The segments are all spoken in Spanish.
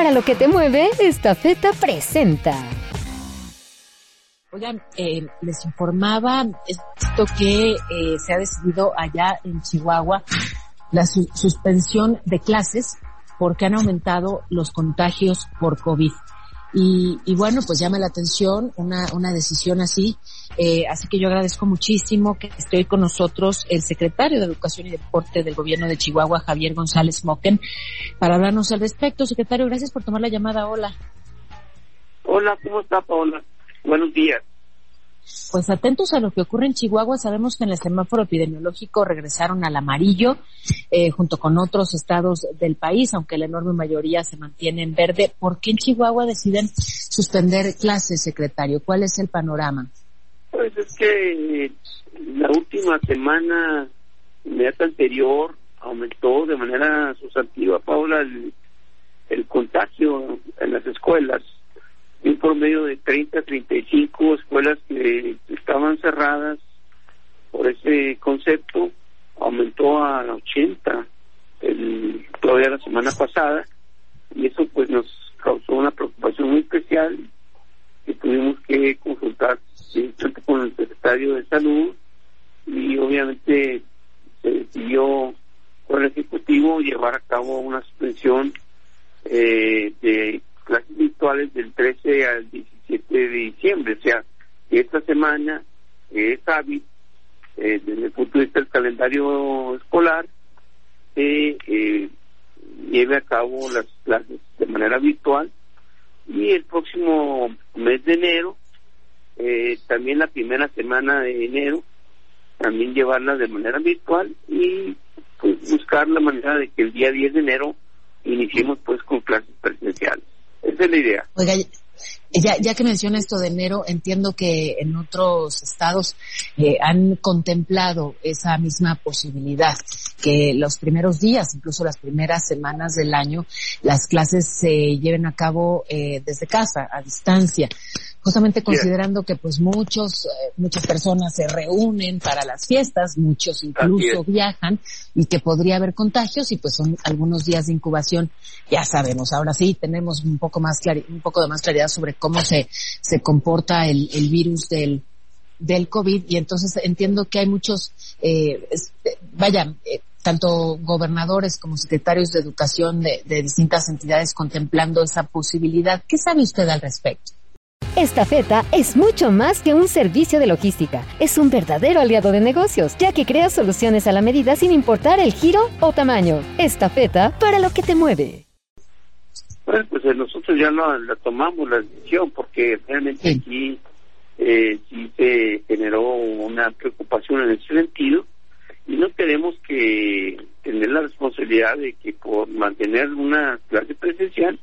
Para lo que te mueve, esta feta presenta. Oigan, eh, les informaba esto que eh, se ha decidido allá en Chihuahua, la suspensión de clases porque han aumentado los contagios por COVID. Y, y, bueno, pues llama la atención una, una decisión así. Eh, así que yo agradezco muchísimo que esté hoy con nosotros el secretario de Educación y Deporte del Gobierno de Chihuahua, Javier González Moquen, para hablarnos al respecto. Secretario, gracias por tomar la llamada. Hola. Hola, ¿cómo está Paola? Buenos días. Pues atentos a lo que ocurre en Chihuahua, sabemos que en el semáforo epidemiológico regresaron al amarillo eh, junto con otros estados del país, aunque la enorme mayoría se mantiene en verde. ¿Por qué en Chihuahua deciden suspender clases, secretario? ¿Cuál es el panorama? Pues es que la última semana inmediata anterior aumentó de manera sustantiva, Paula, el contagio en las escuelas promedio de 30, 35 escuelas que estaban cerradas por ese concepto, aumentó a 80 el, todavía la semana pasada y eso pues nos causó una preocupación muy especial que tuvimos que consultar con el secretario de salud y obviamente se decidió por el ejecutivo llevar a cabo una suspensión eh, de clases virtuales del 13 al 17 de diciembre. O sea, esta semana es hábil eh, desde el punto de vista del calendario escolar se eh, lleve a cabo las clases de manera virtual y el próximo mes de enero, eh, también la primera semana de enero, también llevarlas de manera virtual y pues, buscar la manera de que el día 10 de enero iniciemos pues con clases presenciales. Esa es la idea. Oiga, ya, ya que menciona esto de enero, entiendo que en otros estados eh, han contemplado esa misma posibilidad, que los primeros días, incluso las primeras semanas del año, las clases se lleven a cabo eh, desde casa, a distancia justamente considerando que pues muchos, eh, muchas personas se reúnen para las fiestas, muchos incluso viajan y que podría haber contagios y pues son algunos días de incubación, ya sabemos, ahora sí tenemos un poco más un poco de más claridad sobre cómo se, se comporta el, el virus del, del COVID y entonces entiendo que hay muchos, eh, eh vaya, eh, tanto gobernadores como secretarios de educación de, de distintas entidades contemplando esa posibilidad. ¿Qué sabe usted al respecto? Esta feta es mucho más que un servicio de logística. Es un verdadero aliado de negocios, ya que crea soluciones a la medida sin importar el giro o tamaño. Esta feta para lo que te mueve. Bueno, pues eh, nosotros ya la tomamos la decisión porque realmente aquí eh, sí se generó una preocupación en ese sentido y no queremos que tener la responsabilidad de que por mantener una clase presencial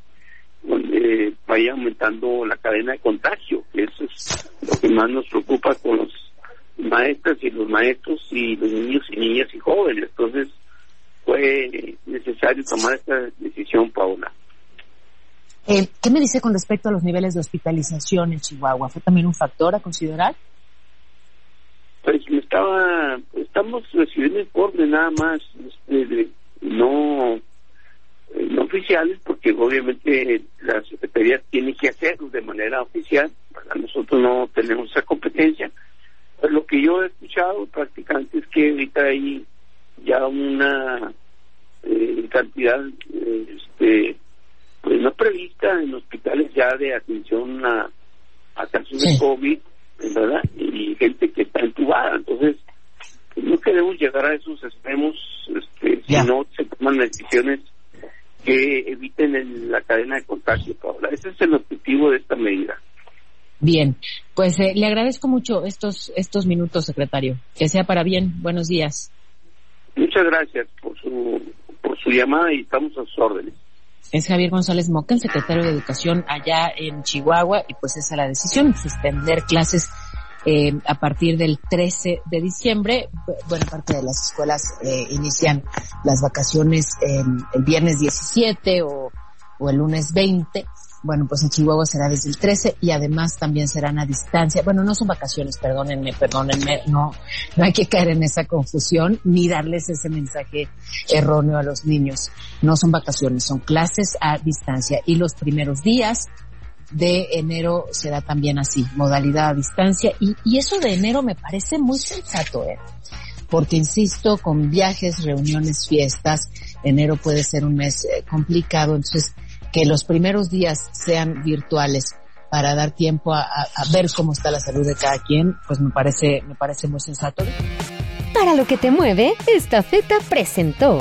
donde vaya aumentando la cadena de contagio. Eso es lo que más nos preocupa con los maestras y los maestros y los niños y niñas y jóvenes. Entonces fue necesario tomar esta decisión, Paula. Eh, ¿Qué me dice con respecto a los niveles de hospitalización en Chihuahua? ¿Fue también un factor a considerar? Pues estaba, estamos recibiendo informes nada más, este, no eh, no oficiales, porque obviamente la Tiene que hacerlo de manera oficial, nosotros no tenemos esa competencia. Pero lo que yo he escuchado prácticamente es que ahorita hay ya una eh, cantidad este, pues no prevista en hospitales ya de atención a, a casos de COVID, ¿verdad? Y gente que está entubada. Entonces, pues, no queremos llegar a esos extremos este, si no se toman decisiones que eviten la cadena de contagio, Paula. Ese es el objetivo de esta medida. Bien, pues eh, le agradezco mucho estos estos minutos, secretario. Que sea para bien. Buenos días. Muchas gracias por su por su llamada y estamos a sus órdenes. Es Javier González Moca, secretario de Educación allá en Chihuahua, y pues esa es la decisión, suspender clases eh, a partir del 13 de diciembre. Buena parte de las escuelas eh, inician las vacaciones el viernes 17 o, o el lunes 20 bueno, pues en Chihuahua será desde el 13 y además también serán a distancia. Bueno, no son vacaciones, perdónenme, perdónenme, no, no hay que caer en esa confusión ni darles ese mensaje erróneo a los niños. No son vacaciones, son clases a distancia y los primeros días de enero será también así, modalidad a distancia y, y eso de enero me parece muy sensato, ¿eh? porque insisto, con viajes, reuniones, fiestas, enero puede ser un mes eh, complicado, entonces que los primeros días sean virtuales para dar tiempo a, a, ver cómo está la salud de cada quien, pues me parece, me parece muy sensato. Para lo que te mueve, esta feta presentó